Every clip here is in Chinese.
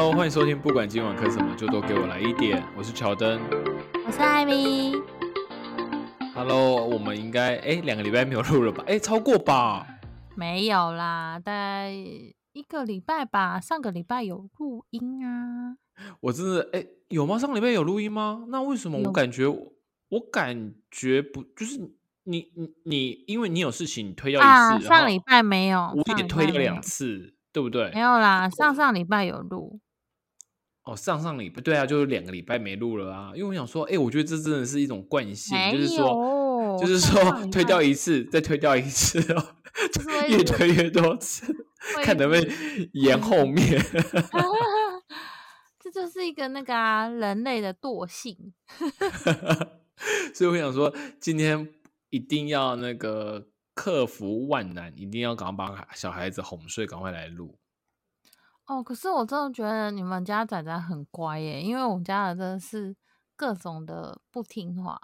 Hello，欢迎收听，不管今晚磕什么，就都给我来一点。我是乔登，我是艾米。Hello，我们应该哎两个礼拜没有录了吧？哎，超过吧？没有啦，大概一个礼拜吧。上个礼拜有录音啊。我真的哎，有吗？上个礼拜有录音吗？那为什么我感觉我感觉不就是你你你，因为你有事情你推掉一次，上礼拜没有，我也推掉两次。对不对？没有啦，上上礼拜有录。哦，上上礼拜对啊，就是两个礼拜没录了啊。因为我想说，哎，我觉得这真的是一种惯性，就是说，就是说推掉一次，再推掉一次哦，越推越多次，看能不能延后面。这就是一个那个啊，人类的惰性。所以我想说，今天一定要那个。克服万难，一定要赶快把小孩子哄睡，赶快来录。哦，可是我真的觉得你们家仔仔很乖耶，因为我们家的真的是各种的不听话。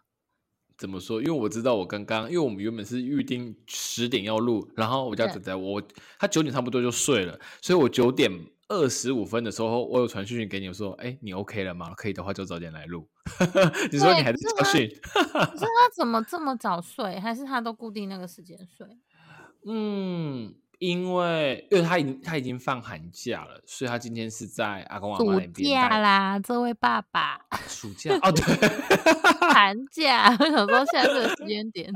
怎么说？因为我知道我刚刚，因为我们原本是预定十点要录，然后我家仔仔我他九点差不多就睡了，所以我九点。二十五分的时候，我有传讯息给你，说：“哎，你 OK 了吗？可以的话就早点来录。”你说你还在教训？可是他怎么这么早睡？还是他都固定那个时间睡？嗯。因为，因为他已经他已经放寒假了，所以他今天是在阿公阿妈那边。暑假啦，这位爸爸。暑假哦，对，寒假。我想说，现在这个时间点，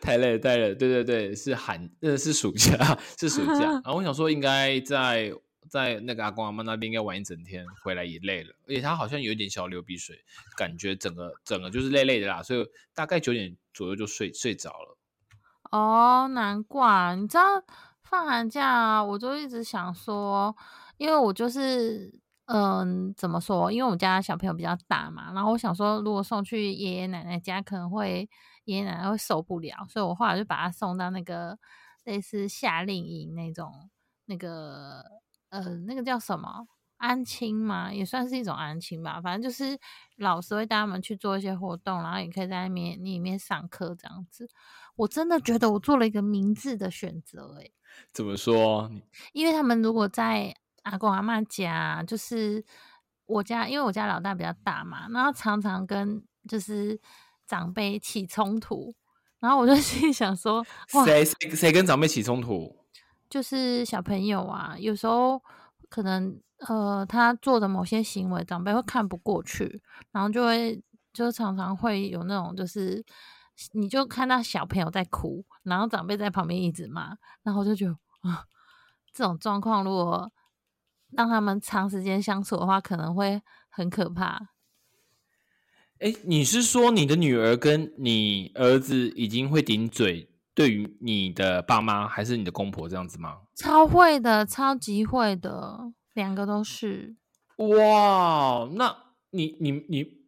太累了太累了。对对对，是寒，呃，是暑假，是暑假。然后我想说，应该在在那个阿公阿妈那边应该玩一整天，回来也累了，而且他好像有一点小流鼻水，感觉整个整个就是累累的啦，所以大概九点左右就睡睡着了。哦，难怪你知道放寒假，啊我就一直想说，因为我就是嗯，怎么说？因为我们家小朋友比较大嘛，然后我想说，如果送去爷爷奶奶家，可能会爷爷奶奶会受不了，所以我后来就把他送到那个类似夏令营那种，那个呃，那个叫什么安亲嘛，也算是一种安亲吧。反正就是老师会带他们去做一些活动，然后也可以在里面里面上课这样子。我真的觉得我做了一个明智的选择，哎，怎么说？因为他们如果在阿公阿妈家，就是我家，因为我家老大比较大嘛，然后常常跟就是长辈起冲突，然后我就 心里想说，谁谁谁跟长辈起冲突？就是小朋友啊，有时候可能呃，他做的某些行为，长辈会看不过去，然后就会就常常会有那种就是。你就看到小朋友在哭，然后长辈在旁边一直骂，然后就觉得啊，这种状况如果让他们长时间相处的话，可能会很可怕。哎，你是说你的女儿跟你儿子已经会顶嘴，对于你的爸妈还是你的公婆这样子吗？超会的，超级会的，两个都是。哇，那你你你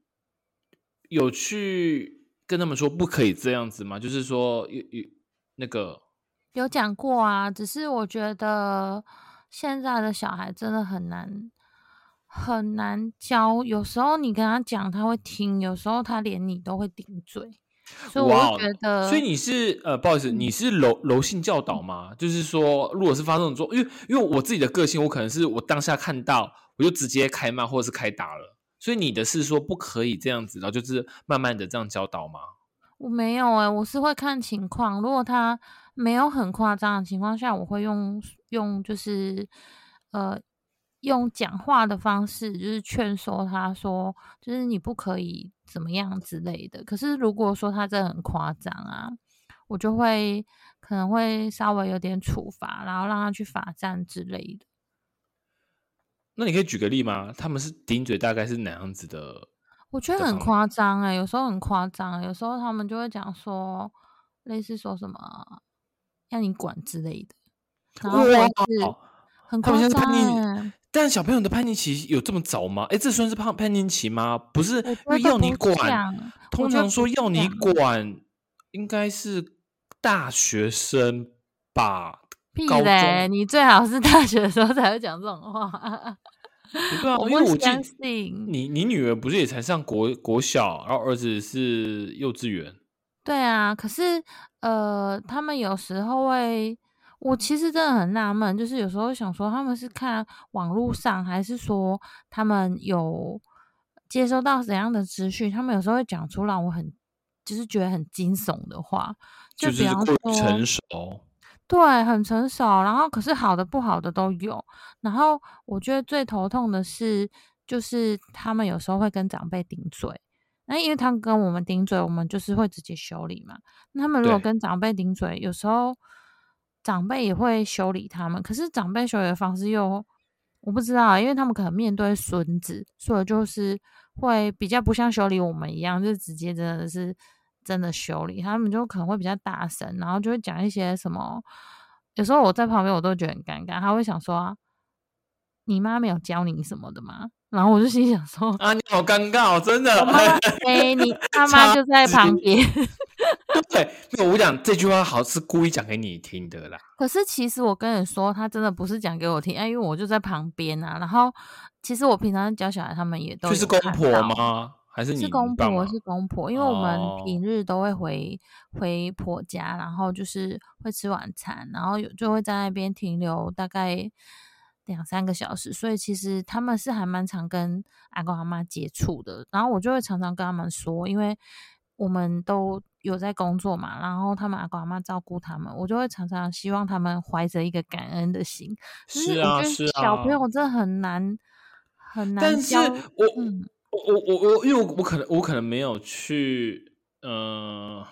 有去？跟他们说不可以这样子吗？就是说有有那个有讲过啊，只是我觉得现在的小孩真的很难很难教。有时候你跟他讲，他会听；有时候他连你都会顶嘴。所以我觉得，所以你是呃，不好意思，你是柔柔性教导吗？就是说，如果是发生这种状，因为因为我自己的个性，我可能是我当下看到，我就直接开骂或者是开打了。所以你的是说不可以这样子，然后就是慢慢的这样教导吗？我没有哎，我是会看情况。如果他没有很夸张的情况下，我会用用就是呃用讲话的方式，就是劝说他说，就是你不可以怎么样之类的。可是如果说他真的很夸张啊，我就会可能会稍微有点处罚，然后让他去罚站之类的。那你可以举个例吗？他们是顶嘴，大概是哪样子的？我觉得很夸张哎，有时候很夸张，有时候他们就会讲说，类似说什么要你管之类的。然后是很夸张。但小朋友的叛逆期有这么早吗？哎，这算是叛叛逆期吗？不是，要你管。通常说要你管，应该是大学生吧。屁嘞！你最好是大学的时候才会讲这种话。对啊，因为我相信你，你女儿不是也才上国国小，然后儿子是幼稚园。对啊，可是呃，他们有时候会，我其实真的很纳闷，就是有时候想说他们是看网络上，还是说他们有接收到怎样的资讯？他们有时候会讲出让我很就是觉得很惊悚的话，就比方说成熟，对，很成熟。然后可是好的不好的都有。然后我觉得最头痛的是，就是他们有时候会跟长辈顶嘴。那因为他跟我们顶嘴，我们就是会直接修理嘛。那他们如果跟长辈顶嘴，有时候。长辈也会修理他们，可是长辈修理的方式又我不知道，因为他们可能面对孙子，所以就是会比较不像修理我们一样，就直接真的是真的修理。他们就可能会比较大声，然后就会讲一些什么。有时候我在旁边，我都觉得很尴尬。他会想说：“你妈没有教你什么的吗？”然后我就心想说：“啊，你好尴尬，哦真的。”哎，你他妈就在旁边。对，那我讲这句话好是故意讲给你听的啦。可是其实我跟你说，他真的不是讲给我听，哎，因为我就在旁边啊。然后其实我平常教小孩，他们也都是公婆吗？还是你是公婆？是公婆，因为我们平日都会回回婆家，然后就是会吃晚餐，然后有就会在那边停留大概。两三个小时，所以其实他们是还蛮常跟阿公阿妈接触的。然后我就会常常跟他们说，因为我们都有在工作嘛，然后他们阿公阿妈照顾他们，我就会常常希望他们怀着一个感恩的心。是啊，是啊，小朋友真的很难很难。但是我我我我我，因为我我可能我可能没有去，呃，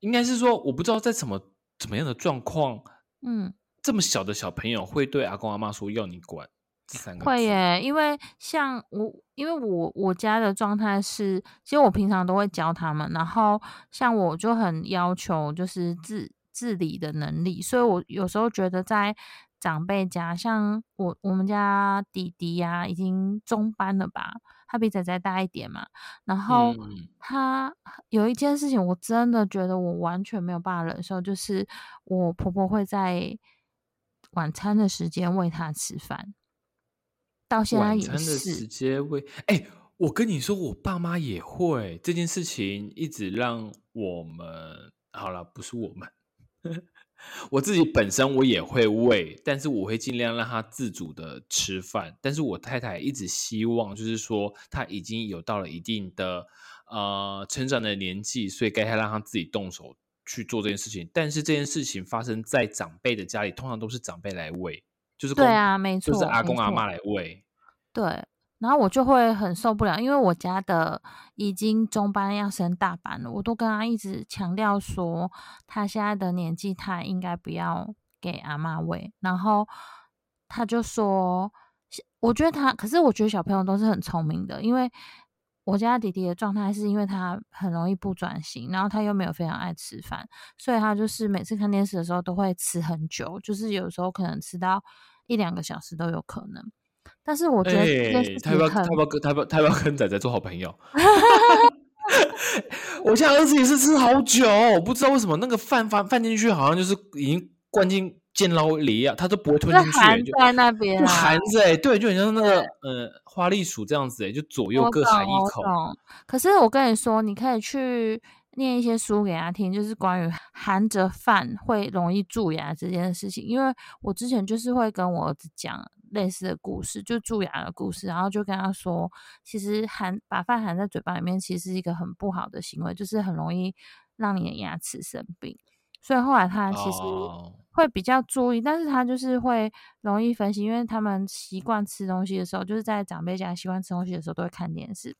应该是说我不知道在什么怎么样的状况，嗯。这么小的小朋友会对阿公阿妈说要你管这三个？会耶，因为像我，因为我我家的状态是，其实我平常都会教他们，然后像我就很要求就是自自理的能力，所以我有时候觉得在长辈家，像我我们家弟弟呀，已经中班了吧，他比仔仔大一点嘛，然后他有一件事情我真的觉得我完全没有办法忍受，就是我婆婆会在。晚餐的时间喂他吃饭，到现在也是。晚餐的时间喂，哎，我跟你说，我爸妈也会这件事情，一直让我们好了，不是我们，我自己本身我也会喂，但是我会尽量让他自主的吃饭。但是我太太一直希望，就是说他已经有到了一定的呃成长的年纪，所以该他让他自己动手。去做这件事情，但是这件事情发生在长辈的家里，通常都是长辈来喂，就是对啊，没错，就是阿公阿妈来喂。对，然后我就会很受不了，因为我家的已经中班要升大班了，我都跟他一直强调说，他现在的年纪，他应该不要给阿妈喂。然后他就说，我觉得他，可是我觉得小朋友都是很聪明的，因为。我家弟弟的状态是因为他很容易不专心，然后他又没有非常爱吃饭，所以他就是每次看电视的时候都会吃很久，就是有时候可能吃到一两个小时都有可能。但是我觉得他要不要他要不要跟他要跟仔仔做好朋友？我 家儿子也是吃好久，不知道为什么那个饭放放进去好像就是已经灌进。见捞梨啊，他都不会吞进去，含在那边，含着哎，对，就很像那个呃花栗鼠这样子哎，就左右各含一口。可是我跟你说，你可以去念一些书给他听，就是关于含着饭会容易蛀牙这件事情。因为我之前就是会跟我儿子讲类似的故事，就蛀牙的故事，然后就跟他说，其实含把饭含在嘴巴里面，其实是一个很不好的行为，就是很容易让你的牙齿生病。所以后来他其实会比较注意，但是他就是会容易分心，因为他们习惯吃东西的时候，就是在长辈家习惯吃东西的时候都会看电视。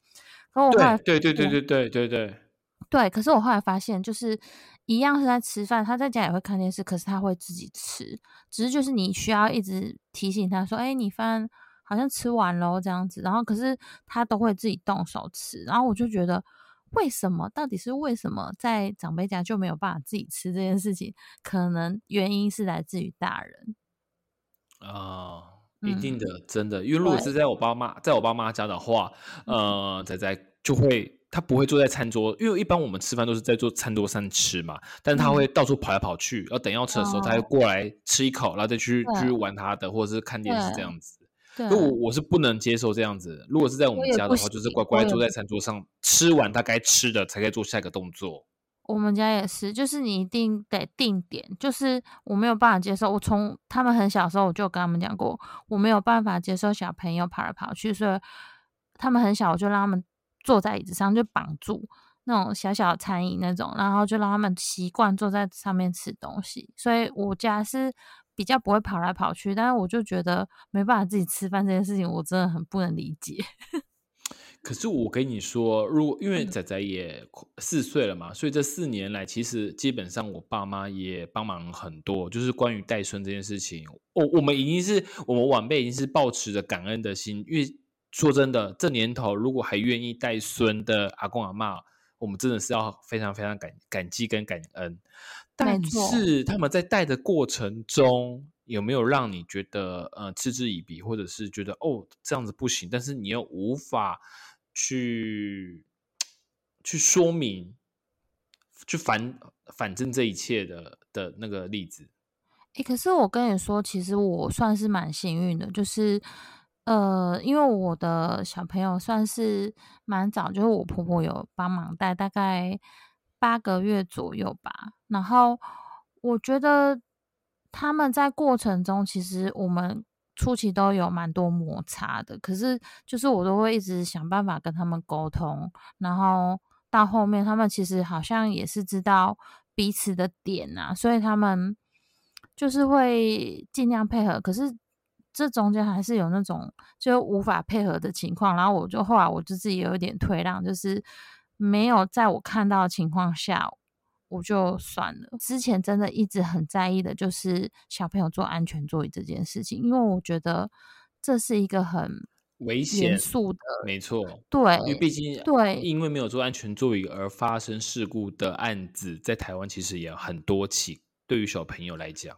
可我后来对对对对对对对对，可是我后来发现，就是一样是在吃饭，他在家也会看电视，可是他会自己吃，只是就是你需要一直提醒他说：“哎，你饭好像吃完喽。”这样子，然后可是他都会自己动手吃，然后我就觉得。为什么？到底是为什么在长辈家就没有办法自己吃这件事情？可能原因是来自于大人啊，一定的，真的。因为如果是在我爸妈在我爸妈家的话，呃，仔仔就会他不会坐在餐桌，因为一般我们吃饭都是在做餐桌上吃嘛，但是他会到处跑来跑去，要等要吃的时候，他会过来吃一口，然后再去去玩他的，或者是看电视这样子。如果我是不能接受这样子，如果是在我们家的话，就是乖乖坐在餐桌上吃完他该吃的，才可以做下一个动作。我们家也是，就是你一定得定点，就是我没有办法接受。我从他们很小的时候，我就跟他们讲过，我没有办法接受小朋友跑来跑去，所以他们很小，我就让他们坐在椅子上，就绑住那种小小的餐椅那种，然后就让他们习惯坐在上面吃东西。所以我家是比较不会跑来跑去，但是我就觉得没办法自己吃饭这件事情，我真的很不能理解。可是我跟你说，如果因为嗯仔仔也四岁了嘛，所以这四年来，其实基本上我爸妈也帮忙很多，就是关于带孙这件事情，我我们已经是我们晚辈已经是抱持着感恩的心，因为说真的，这年头如果还愿意带孙的阿公阿嬷，我们真的是要非常非常感感激跟感恩。但是他们在带的过程中，有没有让你觉得呃嗤之以鼻，或者是觉得哦这样子不行，但是你又无法去去说明、去反反正这一切的的那个例子？诶，可是我跟你说，其实我算是蛮幸运的，就是呃，因为我的小朋友算是蛮早，就是我婆婆有帮忙带，大概八个月左右吧。然后我觉得他们在过程中，其实我们初期都有蛮多摩擦的，可是就是我都会一直想办法跟他们沟通，然后到后面他们其实好像也是知道彼此的点啊，所以他们就是会尽量配合，可是这中间还是有那种就无法配合的情况，然后我就后来我就自己有一点退让，就是没有在我看到的情况下。我就算了。之前真的一直很在意的就是小朋友坐安全座椅这件事情，因为我觉得这是一个很危险严肃的，没错，对，因为毕竟对因为没有坐安全座椅而发生事故的案子，在台湾其实也很多起。对于小朋友来讲，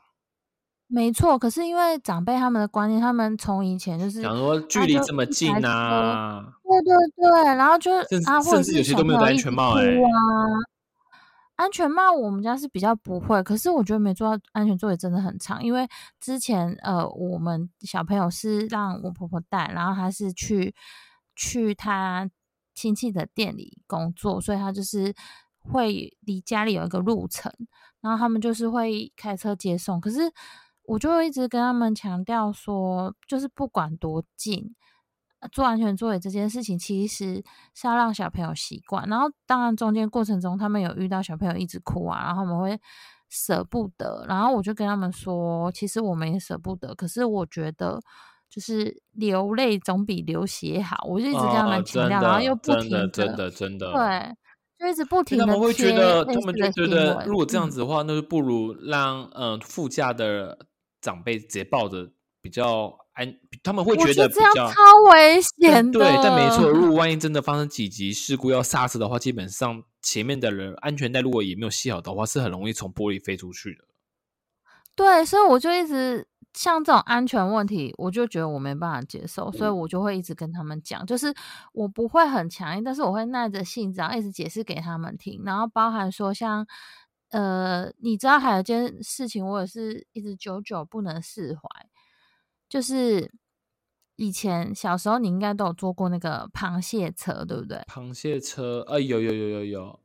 没错。可是因为长辈他们的观念，他们从以前就是想说距离这么近啊，啊，对对对，然后就是甚至有些都没有戴安全帽哎、啊。安全帽我们家是比较不会，可是我觉得没做到安全座椅真的很长，因为之前呃我们小朋友是让我婆婆带，然后她是去去她亲戚的店里工作，所以她就是会离家里有一个路程，然后他们就是会开车接送，可是我就一直跟他们强调说，就是不管多近。呃做安全座椅这件事情，其实是要让小朋友习惯。然后，当然中间过程中，他们有遇到小朋友一直哭啊，然后我们会舍不得。然后我就跟他们说，其实我们也舍不得，可是我觉得就是流泪总比流血好。我就一直跟他们强调，哦、然后又不停的真的真的对，就一直不停的他们会觉得，他们就觉得，如果这样嗯子的话，那就不如让呃副驾的长辈直接抱着比较安，他们会觉得比较这样超危险的。对，但没错，如果万一真的发生紧急事故要刹车的话，基本上前面的人安全带如果也没有系好的话，是很容易从玻璃飞出去的。对，所以我就一直像这种安全问题，我就觉得我没办法接受，所以我就会一直跟他们讲，就是我不会很强硬，但是我会耐着性子，然后一直解释给他们听，然后包含说像呃，你知道还有一件事情，我也是一直久久不能释怀，就是以前小时候你应该都有坐过那个螃蟹车，对不对？螃蟹车，呃，有有有有有，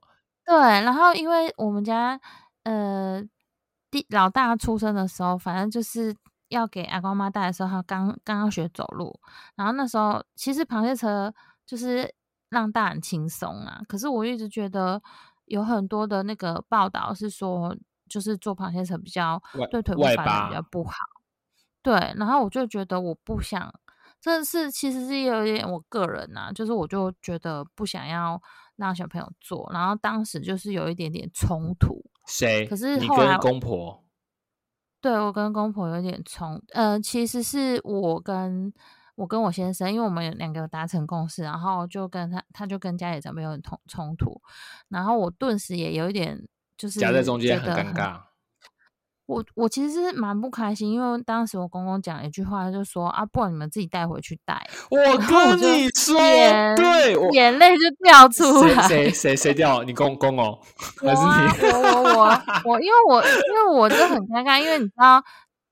对，然后因为我们家呃第老大出生的时候，反正就是要给阿公妈带的时候，他刚刚刚学走路，然后那时候其实螃蟹车就是让大人轻松啊，可是我一直觉得有很多的那个报道是说，就是做螃蟹车比较外对腿部外发展比八较不好，对，然后我就觉得我不想。这是其实是有一点我个人呐、就是我就觉得不想要让小朋友做，然后当时就是有一点点冲突。谁？可是你后来跟公婆对我跟公婆有点冲，呃，其实是我跟我跟我先生，因为我们两个有达成共识，然后就跟他，他就跟家里长辈有点冲冲突，然后我顿时也有一点就是夹在中间很尴尬。我我其实是蛮不开心，因为当时我公公讲了一句话，就说啊，不然你们自己带回去带，我跟就你说，眼对我眼泪就掉出来。谁谁谁谁 掉？你公公哦，还是啊，你？我我我我，因为我因为我就很尴尬，因为你知道，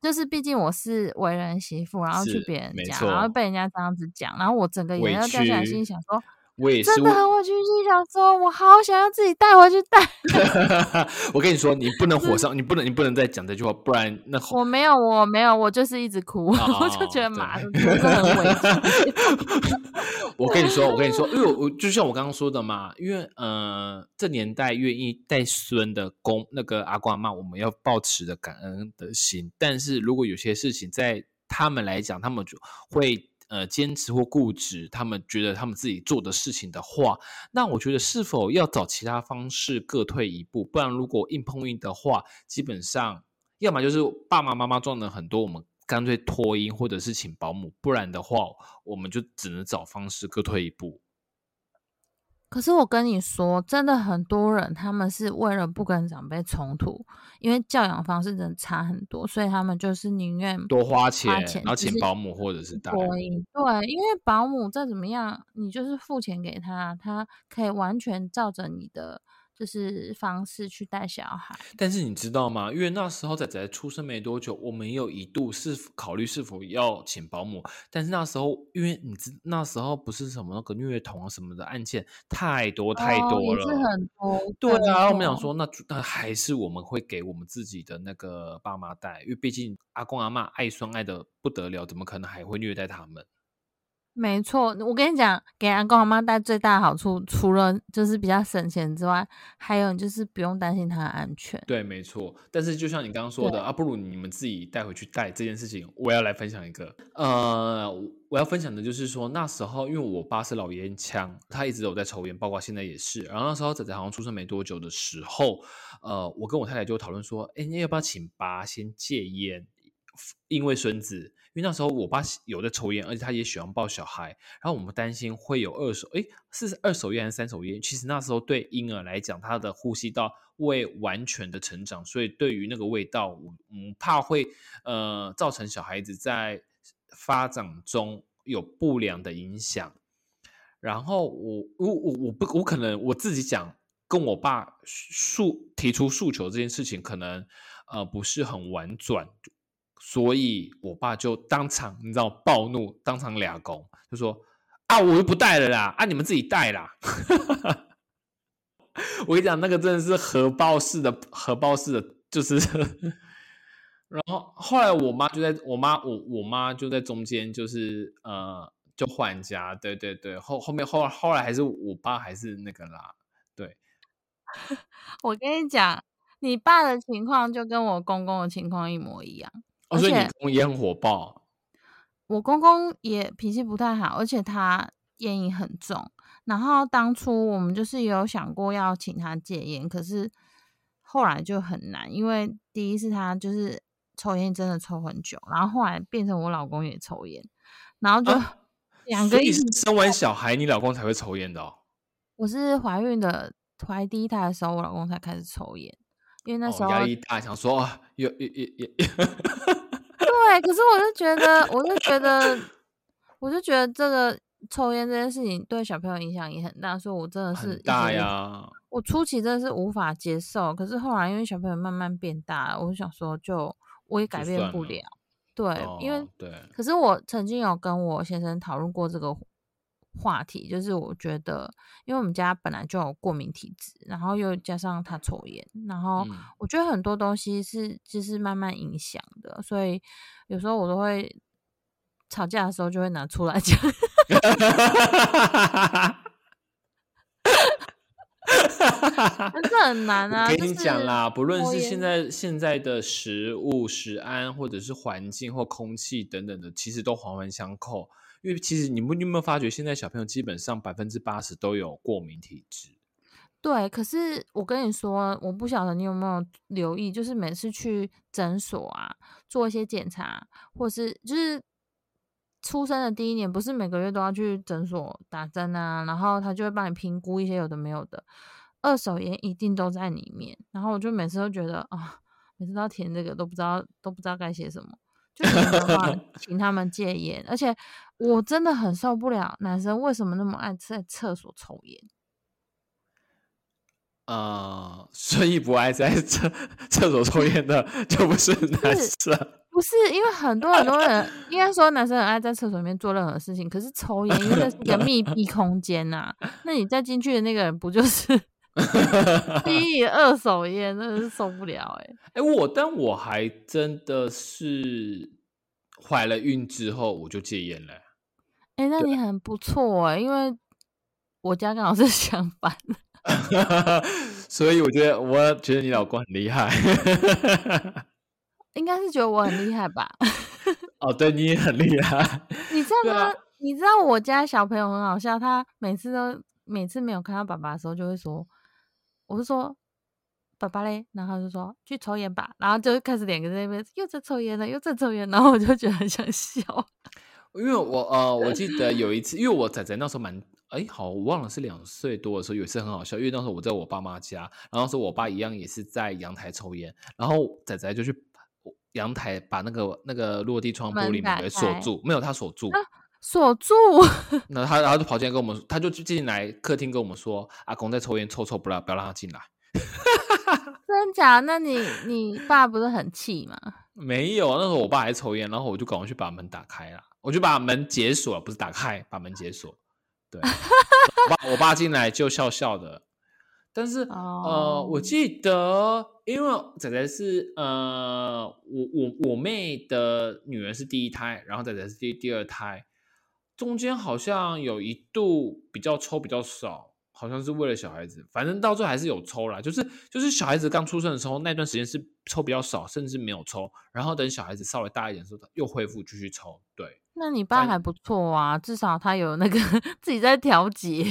就是毕竟我是为人媳妇，然后去别人家，然后被人家这样子讲，然后我整个眼委泪都掉下来，心里想说，我也是真的很委屈，心想说，我好想要自己带回去带。我跟你说，你不能火上，你不能，你不能再讲这句话，不然那我没有，我没有，我就是一直哭，我就觉得妈的，真的很委屈。我跟你说，我跟你说，因为我就像我刚刚说的嘛，因为呃，这年代愿意带孙的公那个阿公阿妈，我们要抱持着感恩的心。但是如果有些事情在他们来讲，他们就会。呃，坚持或固执，他们觉得他们自己做的事情的话，那我觉得是否要找其他方式各退一步？不然如果硬碰硬的话，基本上要么就是爸爸妈妈赚的很多，我们干脆脱音或者是请保姆；不然的话，我们就只能找方式各退一步。可是我跟你说，真的很多人他们是为了不跟长辈冲突，因为教养方式真的差很多，所以他们就是宁愿多花钱，然后请保姆或者是带。对，因为保姆再怎么样，你就是付钱给他，他可以完全照着你的。就是方式去带小孩，但是你知道吗？因为那时候仔仔出生没多久，我们有一度是考虑是否要请保姆，但是那时候因为你知那时候不是什么那个虐童啊什么的案件太多太多了，是很多。对啊，我们想说那那还是我们会给我们自己的那个爸妈带，因为毕竟阿公阿妈爱孙爱的不得了，怎么可能还会虐待他们？没错，我跟你讲，给阿公阿妈带最大的好处，除了就是比较省钱之外，还有就是不用担心他的安全。对，没错。但是就像你刚刚说的啊，不如你们自己带回去带这件事情，我要来分享一个。呃，我要分享的就是说，那时候因为我爸是老烟枪，他一直有在抽烟，包括现在也是。然后那时候仔仔好像出生没多久的时候，呃，我跟我太太就讨论说，哎，你要不要请爸先戒烟，因为孙子。因为那时候我爸有在抽烟，而且他也喜欢抱小孩，然后我们担心会有二手，诶，是二手烟还是三手烟？其实那时候对婴儿来讲，他的呼吸道未完全的成长，所以对于那个味道，我们怕会呃造成小孩子在发展中有不良的影响。然后我我我我不我可能我自己讲跟我爸诉提出诉求这件事情，可能呃不是很婉转。所以，我爸就当场，你知道，暴怒，当场俩公，就说：“啊，我又不带了啦，啊，你们自己带啦。”我跟你讲，那个真的是核爆式的，核爆式的，就是。然后后来我妈就在我妈，我我妈就在中间，就是呃，就换家，对对对，后后面后后来还是我爸还是那个啦，对。我跟你讲，你爸的情况就跟我公公的情况一模一样。所以你公也很火爆，我公公也脾气不太好，而且他烟瘾很重。然后当初我们就是有想过要请他戒烟，可是后来就很难，因为第一是他就是抽烟真的抽很久，然后后来变成我老公也抽烟，然后就 两个。所以是生完小孩你老公才会抽烟的哦？我是怀孕的，怀第一胎的时候我老公才开始抽烟，因为那时候压力大，想说有有有有。对，可是我就觉得，我就觉得，我就觉得这个抽烟这件事情对小朋友影响也很大，所以我真的是大呀。我初期真的是无法接受，可是后来因为小朋友慢慢变大，我就想说，就我也改变不了。对，因为对，可是我曾经有跟我先生讨论过这个。话题就是，我觉得，因为我们家本来就有过敏体质，然后又加上他抽烟，然后我觉得很多东西是就是慢慢影响的，所以有时候我都会吵架的时候就会拿出来讲。这很难啊！我跟你讲啦，不论是现在现在的食物、食安，或者是环境或空气等等的，其实都环环相扣。因为其实你们有没有发觉，现在小朋友基本上百分之八十都有过敏体质。对，可是我跟你说，我不晓得你有没有留意，就是每次去诊所啊做一些检查，或是就是出生的第一年，不是每个月都要去诊所打针啊，然后他就会帮你评估一些有的没有的，二手烟一定都在里面。然后我就每次都觉得啊，每次都要填这个，都不知道都不知道该写什么。就 请他们戒烟，而且我真的很受不了男生为什么那么爱在厕所抽烟。呃，所以不爱在厕厕所抽烟的 就不是男生。不是因为很多很多人应该说男生很爱在厕所里面做任何事情，可是抽烟因为这是一个密闭空间呐、那你再进去的那个人不就是 第一二手烟，真的是受不了哎、哎、我但我还真的是怀了孕之后我就戒烟了。哎、那你很不错哎、因为我家刚好是相反，所以我觉得，我觉得你老公很厉害。应该是觉得我很厉害吧？哦，对你也很厉害。你知道吗？你知道我家小朋友很好笑，他每次都每次没有看到爸爸的时候，就会说，我就说爸爸嘞，然后他就说去抽烟吧，然后就开始两个在那边又在抽烟了，又在抽烟，然后我就觉得很想笑。因为我呃，我记得有一次，因为我仔仔那时候蛮哎，好，我忘了是两岁多的时候，有一次很好笑，因为那时候我在我爸妈家，然后是我爸一样也是在阳台抽烟，然后仔仔就去阳台把那个那个落地窗玻璃门给锁住，没有他锁住，锁住，那他然后就跑进来跟我们，他就进来客厅跟我们说，阿公在抽烟，臭臭不让不要让他进来。真假？那你你爸不是很气吗？没有，那时候我爸还抽烟，然后我就赶快去把门打开了，我就把门解锁，不是打开，把门解锁。对，我爸我爸进来就笑笑的，但是、呃，哦我记得，因为仔仔是呃，我我我妹的女儿是第一胎，然后仔仔是第第二胎，中间好像有一度比较抽比较少，好像是为了小孩子，反正到最后还是有抽啦，就是就是小孩子刚出生的时候那段时间是抽比较少，甚至没有抽，然后等小孩子稍微大一点的时候又恢复继续抽，对。那你爸还不错啊，至少他有那个 自己在调节。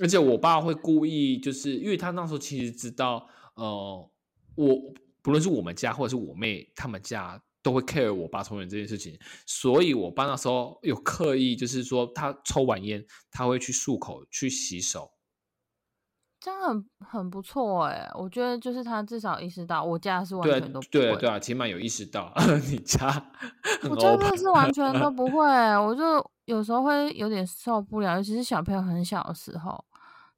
而且我爸会故意，就是因为他那时候其实知道，呃，我不论是我们家或者是我妹他们家都会 care 我爸抽烟这件事情，所以我爸那时候有刻意，就是说他抽完烟，他会去漱口、去洗手。这样很很不错哎、我觉得就是他至少意识到，我家是完全都不对啊对啊，起码有意识到 你家我真的是完全都不会欸、我就有时候会有点受不了，尤其是小朋友很小的时候。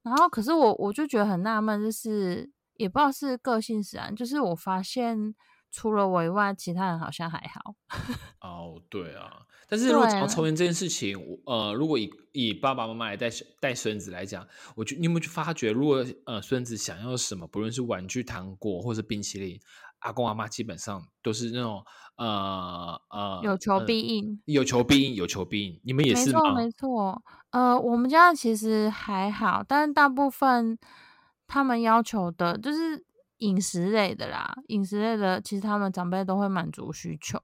然后，可是我我就觉得很纳闷，就是也不知道是个性使然，就是我发现除了我以外，其他人好像还好。哦，对啊，但是如果讲抽烟这件事情，我呃，如果以以爸爸妈妈来带小带孙子来讲，我觉你有没有去发觉，如果呃孙子想要什么，不论是玩具、糖果或是冰淇淋，阿公阿妈基本上都是那种呃呃有求呃必应，有求必应，有求必应。你们也是吗？没错没错。呃，我们家其实还好，但是大部分他们要求的就是饮食类的啦，饮食类的其实他们长辈都会满足需求。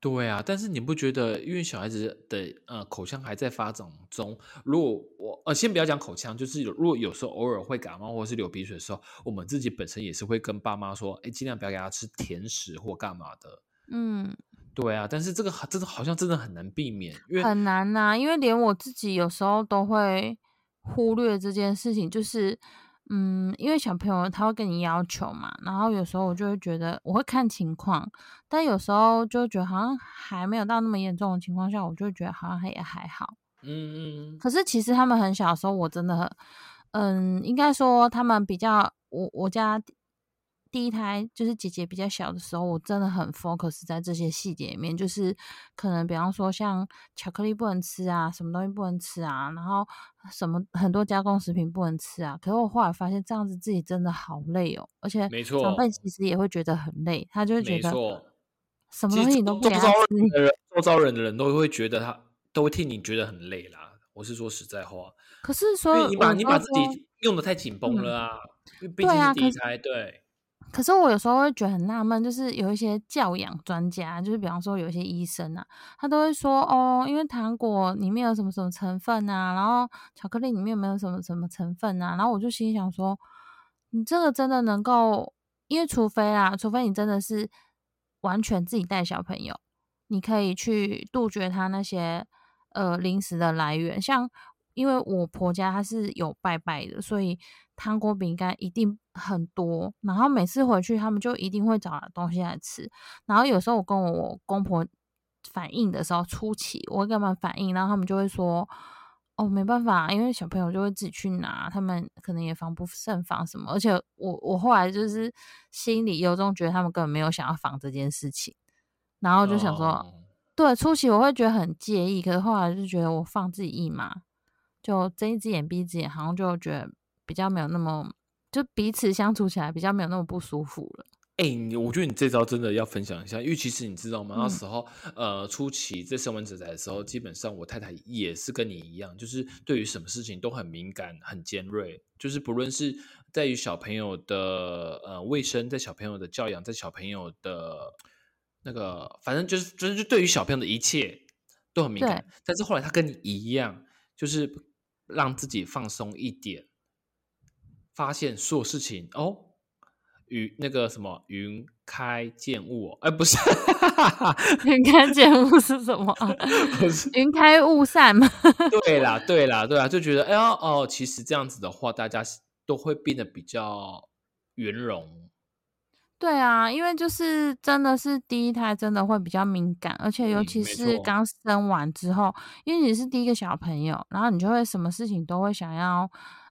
对啊，但是你不觉得，因为小孩子的呃口腔还在发展中，如果我呃先不要讲口腔，就是有如果有时候偶尔会感冒或者是流鼻水的时候，我们自己本身也是会跟爸妈说，哎，尽量不要给他吃甜食或干嘛的。嗯，对啊，但是这个真的好像真的很难避免，因为很难呐、因为连我自己有时候都会忽略这件事情，就是嗯，因为小朋友他会跟你要求嘛，然后有时候我就会觉得我会看情况，但有时候就觉得好像还没有到那么严重的情况下，我就觉得好像也还好。嗯嗯可是其实他们很小的时候，我真的很，嗯，应该说他们比较，我我家第第一胎就是姐姐比较小的时候，我真的很 focus 在这些细节里面，就是可能比方说像巧克力不能吃啊，什么东西不能吃啊，然后什么很多加工食品不能吃啊。可是我后来发现这样子自己真的好累哦，而且没错长辈其实也会觉得很累，他就会觉得。什么东西你都不给他吃，人的人，周遭人的人都会觉得他都会替你觉得很累啦。我是说实在话，可是说你把你把自己用的太紧绷嗯了啊，因为毕对竟是第一胎，对。可是我有时候会觉得很纳闷，就是有一些教养专家，就是比方说有一些医生啊，他都会说哦，因为糖果里面有什么什么成分啊，然后巧克力里面有没有什么什么成分啊，然后我就心想说，你这个真的能够，因为除非啦，除非你真的是完全自己带小朋友，你可以去杜绝他那些呃零食的来源，像因为我婆家她是有拜拜的，所以糖果饼干一定很多，然后每次回去他们就一定会找东西来吃，然后有时候我跟我公婆反映的时候，初期我会跟他们反映，然后他们就会说。哦，没办法，因为小朋友就会自己去拿，他们可能也防不胜防什么。而且我我后来就是心里有种觉得他们根本没有想要防这件事情。然后就想说，哦对初期我会觉得很介意，可是后来就觉得我放自己一马，就睁一只眼闭一只眼，好像就觉得比较没有那么，就彼此相处起来比较没有那么不舒服了。哎、你我觉得你这招真的要分享一下，因为其实你知道吗？那嗯时候呃初期在生完仔仔的时候，基本上我太太也是跟你一样，就是对于什么事情都很敏感、很尖锐，就是不论是在于小朋友的呃卫生，在小朋友的教养，在小朋友的那个，反正就是就是就对于小朋友的一切都很敏感。但是后来他跟你一样，就是让自己放松一点，发现所有事情哦。云那个什么云开见雾、哦，哎，不是，云开见雾是什么啊？不是，云开雾散吗。对啦，对啦，对啦，就觉得哎呀哦，其实这样子的话，大家都会变得比较圆融。对啊，因为就是真的是第一胎真的会比较敏感，而且尤其是刚生完之后，因为你是第一个小朋友，然后你就会什么事情都会想要，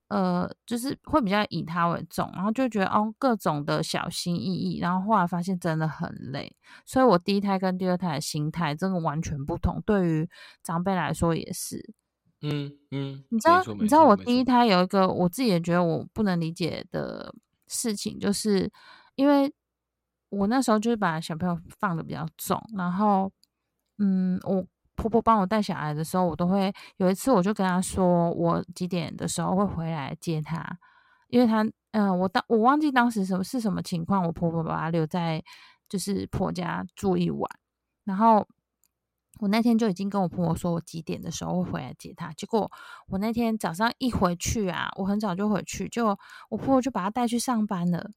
呃，就是会比较以他为重，然后就觉得哦各种的小心翼翼，然后后来发现真的很累，所以我第一胎跟第二胎的心态真的完全不同，对于长辈来说也是。嗯嗯，你知道，你知道我第一，胎有一个我自己也觉得我不能理解的事情，就是因为我那时候就是把小朋友放的比较重，然后嗯，我婆婆帮我带小孩的时候，我都会有一次我就跟她说我几点的时候会回来接她，因为她嗯、我当我忘记当时什么是什么情况，我婆婆把她留在就是婆家住一晚，然后。我那天就已经跟我婆婆说，我几点的时候会回来接她。结果我那天早上一回去啊，我很早就回去，就我婆婆就把她带去上班了。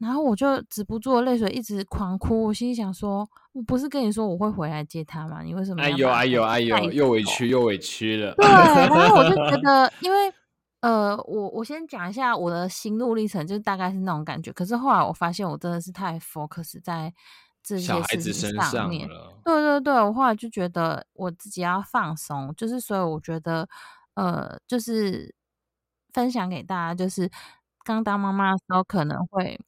然后我就止不住泪水一直狂哭，我心里想说，我不是跟你说我会回来接他吗？你为什么哎呦哎呦哎呦，又委屈又委屈了。对，然后我就觉 得，因为呃，我我先讲一下我的心路历程，就是大概是那种感觉。可是后来我发现，我真的是太 focus 在这些小孩子事情身上面。了，对对对，我后来就觉得我自己要放松，就是所以我觉得，呃，就是分享给大家，就是刚当妈妈的时候可能会，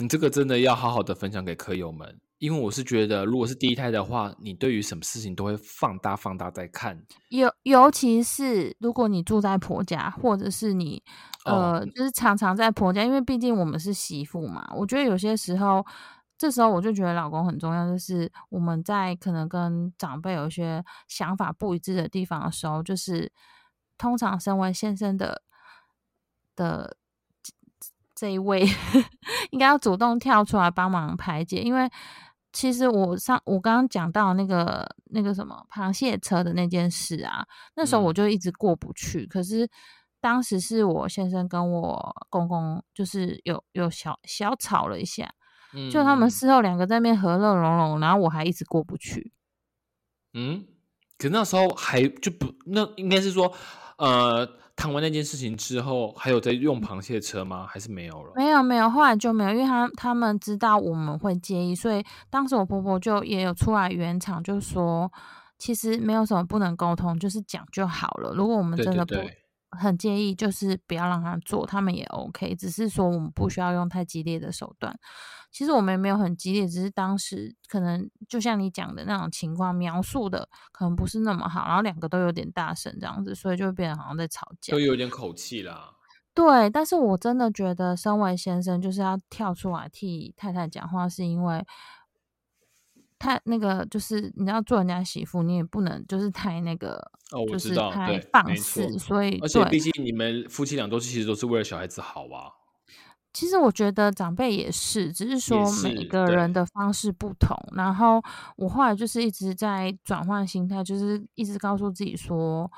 你这个真的要好好的分享给科友们，因为我是觉得，如果是第一胎的话，你对于什么事情都会放大放大在看。尤尤其是如果你住在婆家，或者是你哦呃，就是常常在婆家，因为毕竟我们是媳妇嘛。我觉得有些时候，这时候我就觉得老公很重要，就是我们在可能跟长辈有一些想法不一致的地方的时候，就是通常身为先生的的这这一位，应该要主动跳出来帮忙排解，因为其实我上我刚刚讲到那个那个什么螃蟹车的那件事啊，那时候我嗯就一直过不去。可是当时是我先生跟我公公就是有有小小吵了一下，嗯，就他们嗯事后两个在那边和乐融融，然后我还一直过不去。嗯，可那时候还就不，那应该是说，呃，谈完那件事情之后，还有在用螃蟹车吗？还是没有了？没有没有，后来就没有，因为他他们知道我们会介意，所以当时我婆婆就也有出来圆场，就说其实没有什么不能沟通，就是讲就好了。如果我们真的不很介意，就是不要让他做，他们也 OK，只是说我们不需要用太激烈的手段。其实我们也没有很激烈，只是当时可能就像你讲的那种情况描述的可能不是那么好，然后两个都有点大声这样子，所以就会变得好像在吵架都。有点口气啦。对，但是我真的觉得，身为先生就是要跳出来替太太讲话，是因为太那个，就是你要做人家媳妇，你也不能就是太那个，哦，我就是知道，太放肆，所以而且毕竟你们夫妻俩都其实都是为了小孩子好啊。其实我觉得长辈也是，只是说每个人的方式不同。然后我后来就是一直在转换心态，就是一直告诉自己说，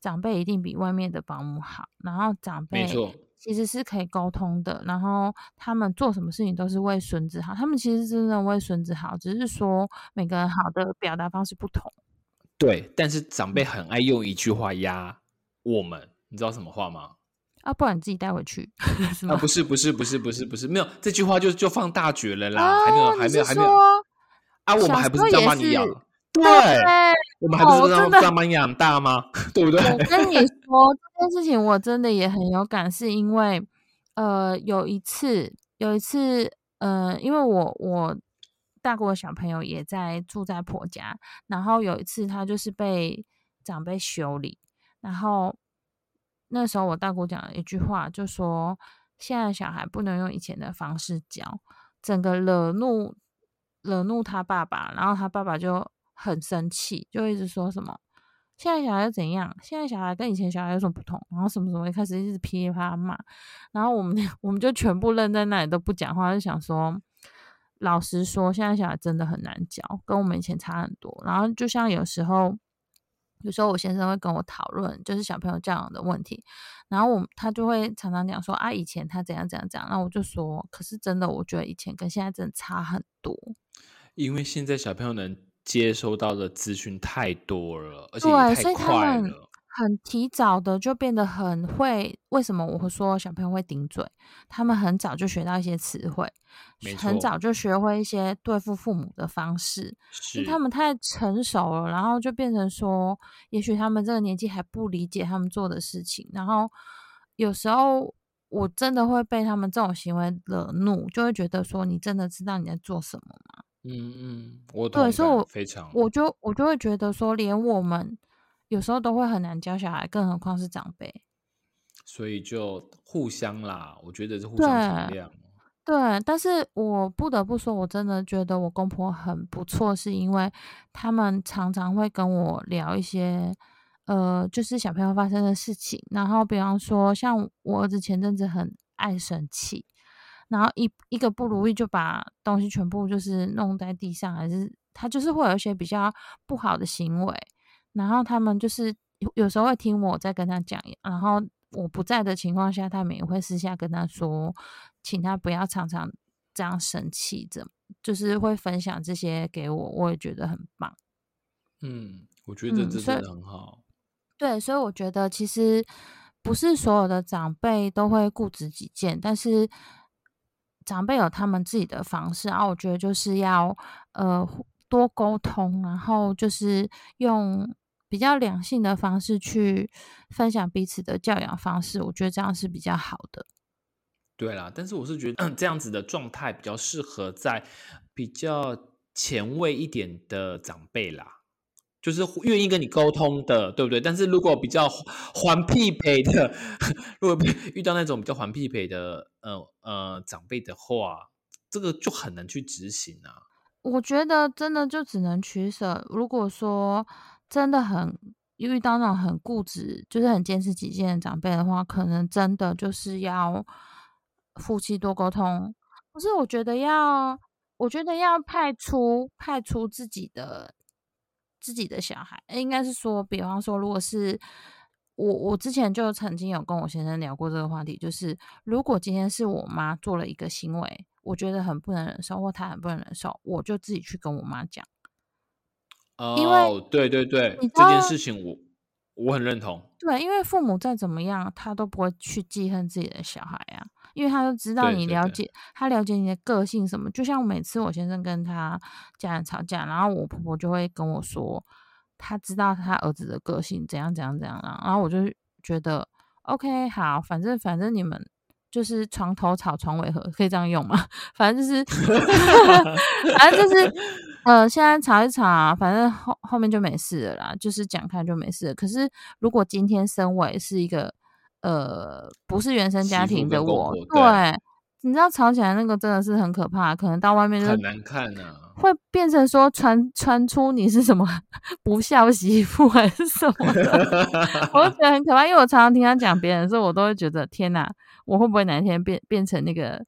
长辈一定比外面的保姆好。然后长辈其实是可以沟通的，然后他们做什么事情都是为孙子好，他们其实真的为孙子好，只是说每个人好的表达方式不同。对。但是长嗯辈很爱用一句话压我们，你知道什么话吗？啊，不然你自己带回去 是啊，不是，不是，不是，不是，不是，没有这句话就就放大绝了啦，还没有，哦，还没有，还没有啊！我们还不是这样时候也是把你养，对，我们还不是这样哦真的这样把你养大吗？对不对？我跟你说这件事情，我真的也很有感，是因为呃，有一次，有一次，呃，因为我我大姑的小朋友也在住在婆家，然后有一次他就是被长辈修理，然后那时候我大姑讲了一句话，就说现在小孩不能用以前的方式教，整个惹怒惹怒他爸爸，然后他爸爸就很生气，就一直说什么。现在小孩怎样？现在小孩跟以前小孩有什么不同？然后什么什么，一开始一直噼里啪啦骂，然后我们 我们就全部愣在那里都不讲话，就想说，老实说，现在小孩真的很难教，跟我们以前差很多。然后就像有时候，有时候我先生会跟我讨论，就是小朋友教养的问题，然后我他就会常常讲说啊，以前他怎样怎样怎样，那我就说，可是真的，我觉得以前跟现在真的差很多，因为现在小朋友能。接收到的资讯太多了，而且对，所以他们很提早的就变得很会。为什么我会说小朋友会顶嘴？他们很早就学到一些词汇，很早就学会一些对付父母的方式。是他们太成熟了，然后就变成说，也许他们这个年纪还不理解他们做的事情。然后有时候我真的会被他们这种行为惹怒，就会觉得说，你真的知道你在做什么吗？嗯嗯，我对，所以我非常，我就我就会觉得说，连我们有时候都会很难教小孩，更何况是长辈。所以就互相啦，我觉得是互相体谅。对，但是我不得不说，我真的觉得我公婆很不错，是因为他们常常会跟我聊一些，呃，就是小朋友发生的事情。然后，比方说，像我儿子前阵子很爱生气。然后一一个不如意就把东西全部就是弄在地上，还是他就是会有一些比较不好的行为。然后他们就是有有时候会听我在跟他讲，然后我不在的情况下，他们也会私下跟他说，请他不要常常这样生气，着，就是会分享这些给我，我也觉得很棒。嗯，我觉得这真的很好。对，所以我觉得其实不是所有的长辈都会固执己见，但是。长辈有他们自己的方式，然后我觉得就是要呃多沟通，然后就是用比较良性的方式去分享彼此的教养方式，我觉得这样是比较好的。对啦，但是我是觉得这样子的状态比较适合在比较前卫一点的长辈啦。就是愿意跟你沟通的，对不对？但是如果比较还匹配的，如果遇到那种比较还匹配的，呃呃长辈的话，这个就很难去执行啊。我觉得真的就只能取舍。如果说真的很遇到那种很固执，就是很坚持己见的长辈的话，可能真的就是要夫妻多沟通。不是，我觉得要，我觉得要派出派出自己的。自己的小孩，应该是说，比方说，如果是我，我之前就曾经有跟我先生聊过这个话题，就是如果今天是我妈做了一个行为，我觉得很不能忍受，或她很不能忍受，我就自己去跟我妈讲。哦，对对对，这件事情我我很认同。对，因为父母再怎么样，他都不会去记恨自己的小孩啊。因为他都知道你了解他了解你的个性什么，就像每次我先生跟他家人吵架，然后我婆婆就会跟我说，他知道他儿子的个性怎样怎样怎样然后我就觉得 OK 好，反正反正你们就是床头吵床尾和，可以这样用吗？反正就是，反正就是，呃，现在吵一吵，反正后后面就没事了啦，就是讲开就没事。可是如果今天身为是一个。呃，不是原生家庭的我，对，你知道吵起来那个真的是很可怕，可能到外面就很难看啊，会变成说传传出你是什么不孝媳妇还是什么的，我觉得很可怕，因为我常常听他讲别人的时候，我都会觉得天哪，我会不会哪一天变变成那个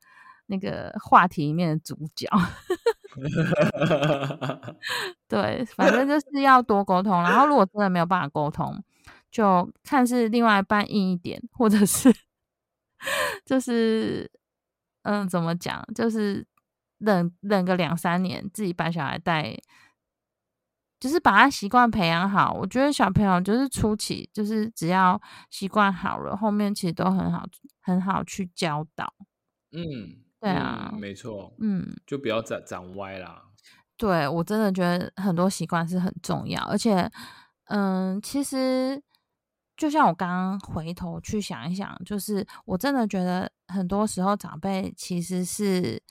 那个话题里面的主角？对，反正就是要多沟通，然后如果真的没有办法沟通。就看是另外一半硬一点，或者是就是嗯，怎么讲？就是忍忍个两三年，自己把小孩带，就是把他习惯培养好。我觉得小朋友就是初期，就是只要习惯好了，后面其实都很好，很好去教导。嗯，对啊，没错，嗯，就不要长长歪啦。对我真的觉得很多习惯是很重要，而且嗯，其实。就像我刚刚回头去想一想，就是我真的觉得很多时候长辈其实是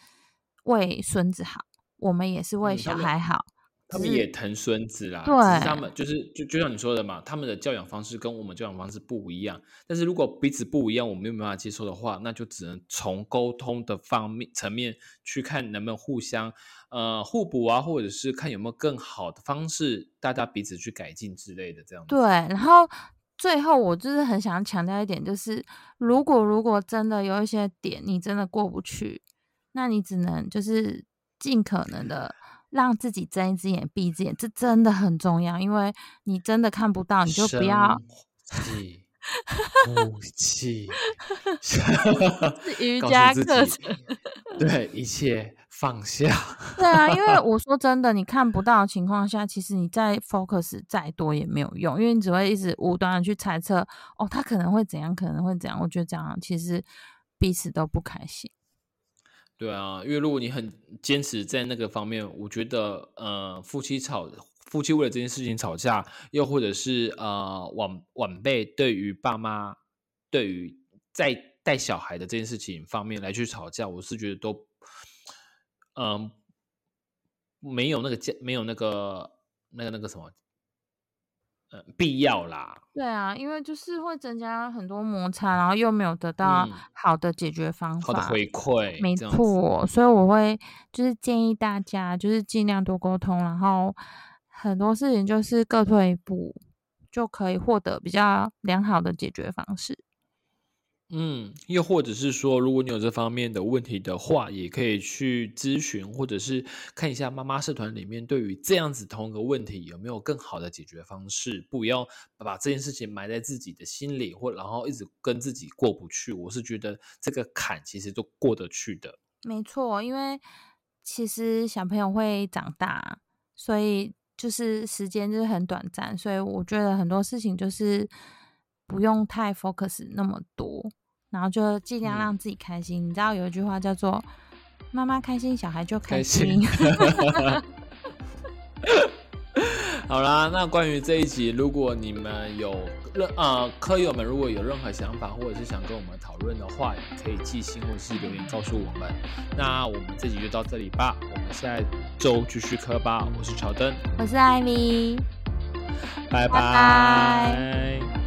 为孙子好。我们也是为小孩好。他们也疼孙子啦，只对是他们就是就就像你说的嘛，他们的教养方式跟我们教养方式不一样。但是如果彼此不一样，我们又没办法接受的话，那就只能从沟通的方面层面去看能不能互相呃互补啊，或者是看有没有更好的方式，大家彼此去改进之类的这样子。对，然后最后我就是很想强调一点，就是如果如果真的有一些点你真的过不去，那你只能就是尽可能的让自己睁一只眼闭一只眼，这真的很重要，因为你真的看不到，你就不要呼气，是瑜伽课程。对一切放下。对啊，因为我说真的，你看不到的情况下，其实你再 focus 再多也没有用，因为你只会一直无端的去猜测，哦，他可能会怎样，可能会怎样。我觉得这样其实彼此都不开心。对啊，因为如果你很坚持在那个方面，我觉得呃，夫妻吵，夫妻为了这件事情吵架，又或者是呃晚晚辈对于爸妈对于在带小孩的这件事情方面来去吵架，我是觉得都嗯、没有那个价，没有那个那个那个什么呃必要啦。对啊，因为就是会增加很多摩擦，然后又没有得到嗯好的解决方法。好的回馈，没错，所以我会就是建议大家就是尽量多沟通，然后很多事情就是各退一步，就可以获得比较良好的解决方式。嗯，又或者是说，如果你有这方面的问题的话，也可以去咨询，或者是看一下妈妈社团里面对于这样子同一个问题有没有更好的解决方式，不要把这件事情埋在自己的心里，或然后一直跟自己过不去。我是觉得这个坎其实都过得去的。没错，因为其实小朋友会长大，所以就是时间就是很短暂，所以我觉得很多事情就是不用太 focus 那么多，然后就尽量嗯让自己开心。你知道有一句话叫做“妈妈开心，小孩就开开心”心 好啦，那关于这一集，如果你们有任呃科友们如果有任何想法，或者是想跟我们讨论的话，也可以寄信或者是留言告诉我们。那我们这集就到这里吧，我们下周继续磕吧。我是乔登，我是艾米。拜拜拜拜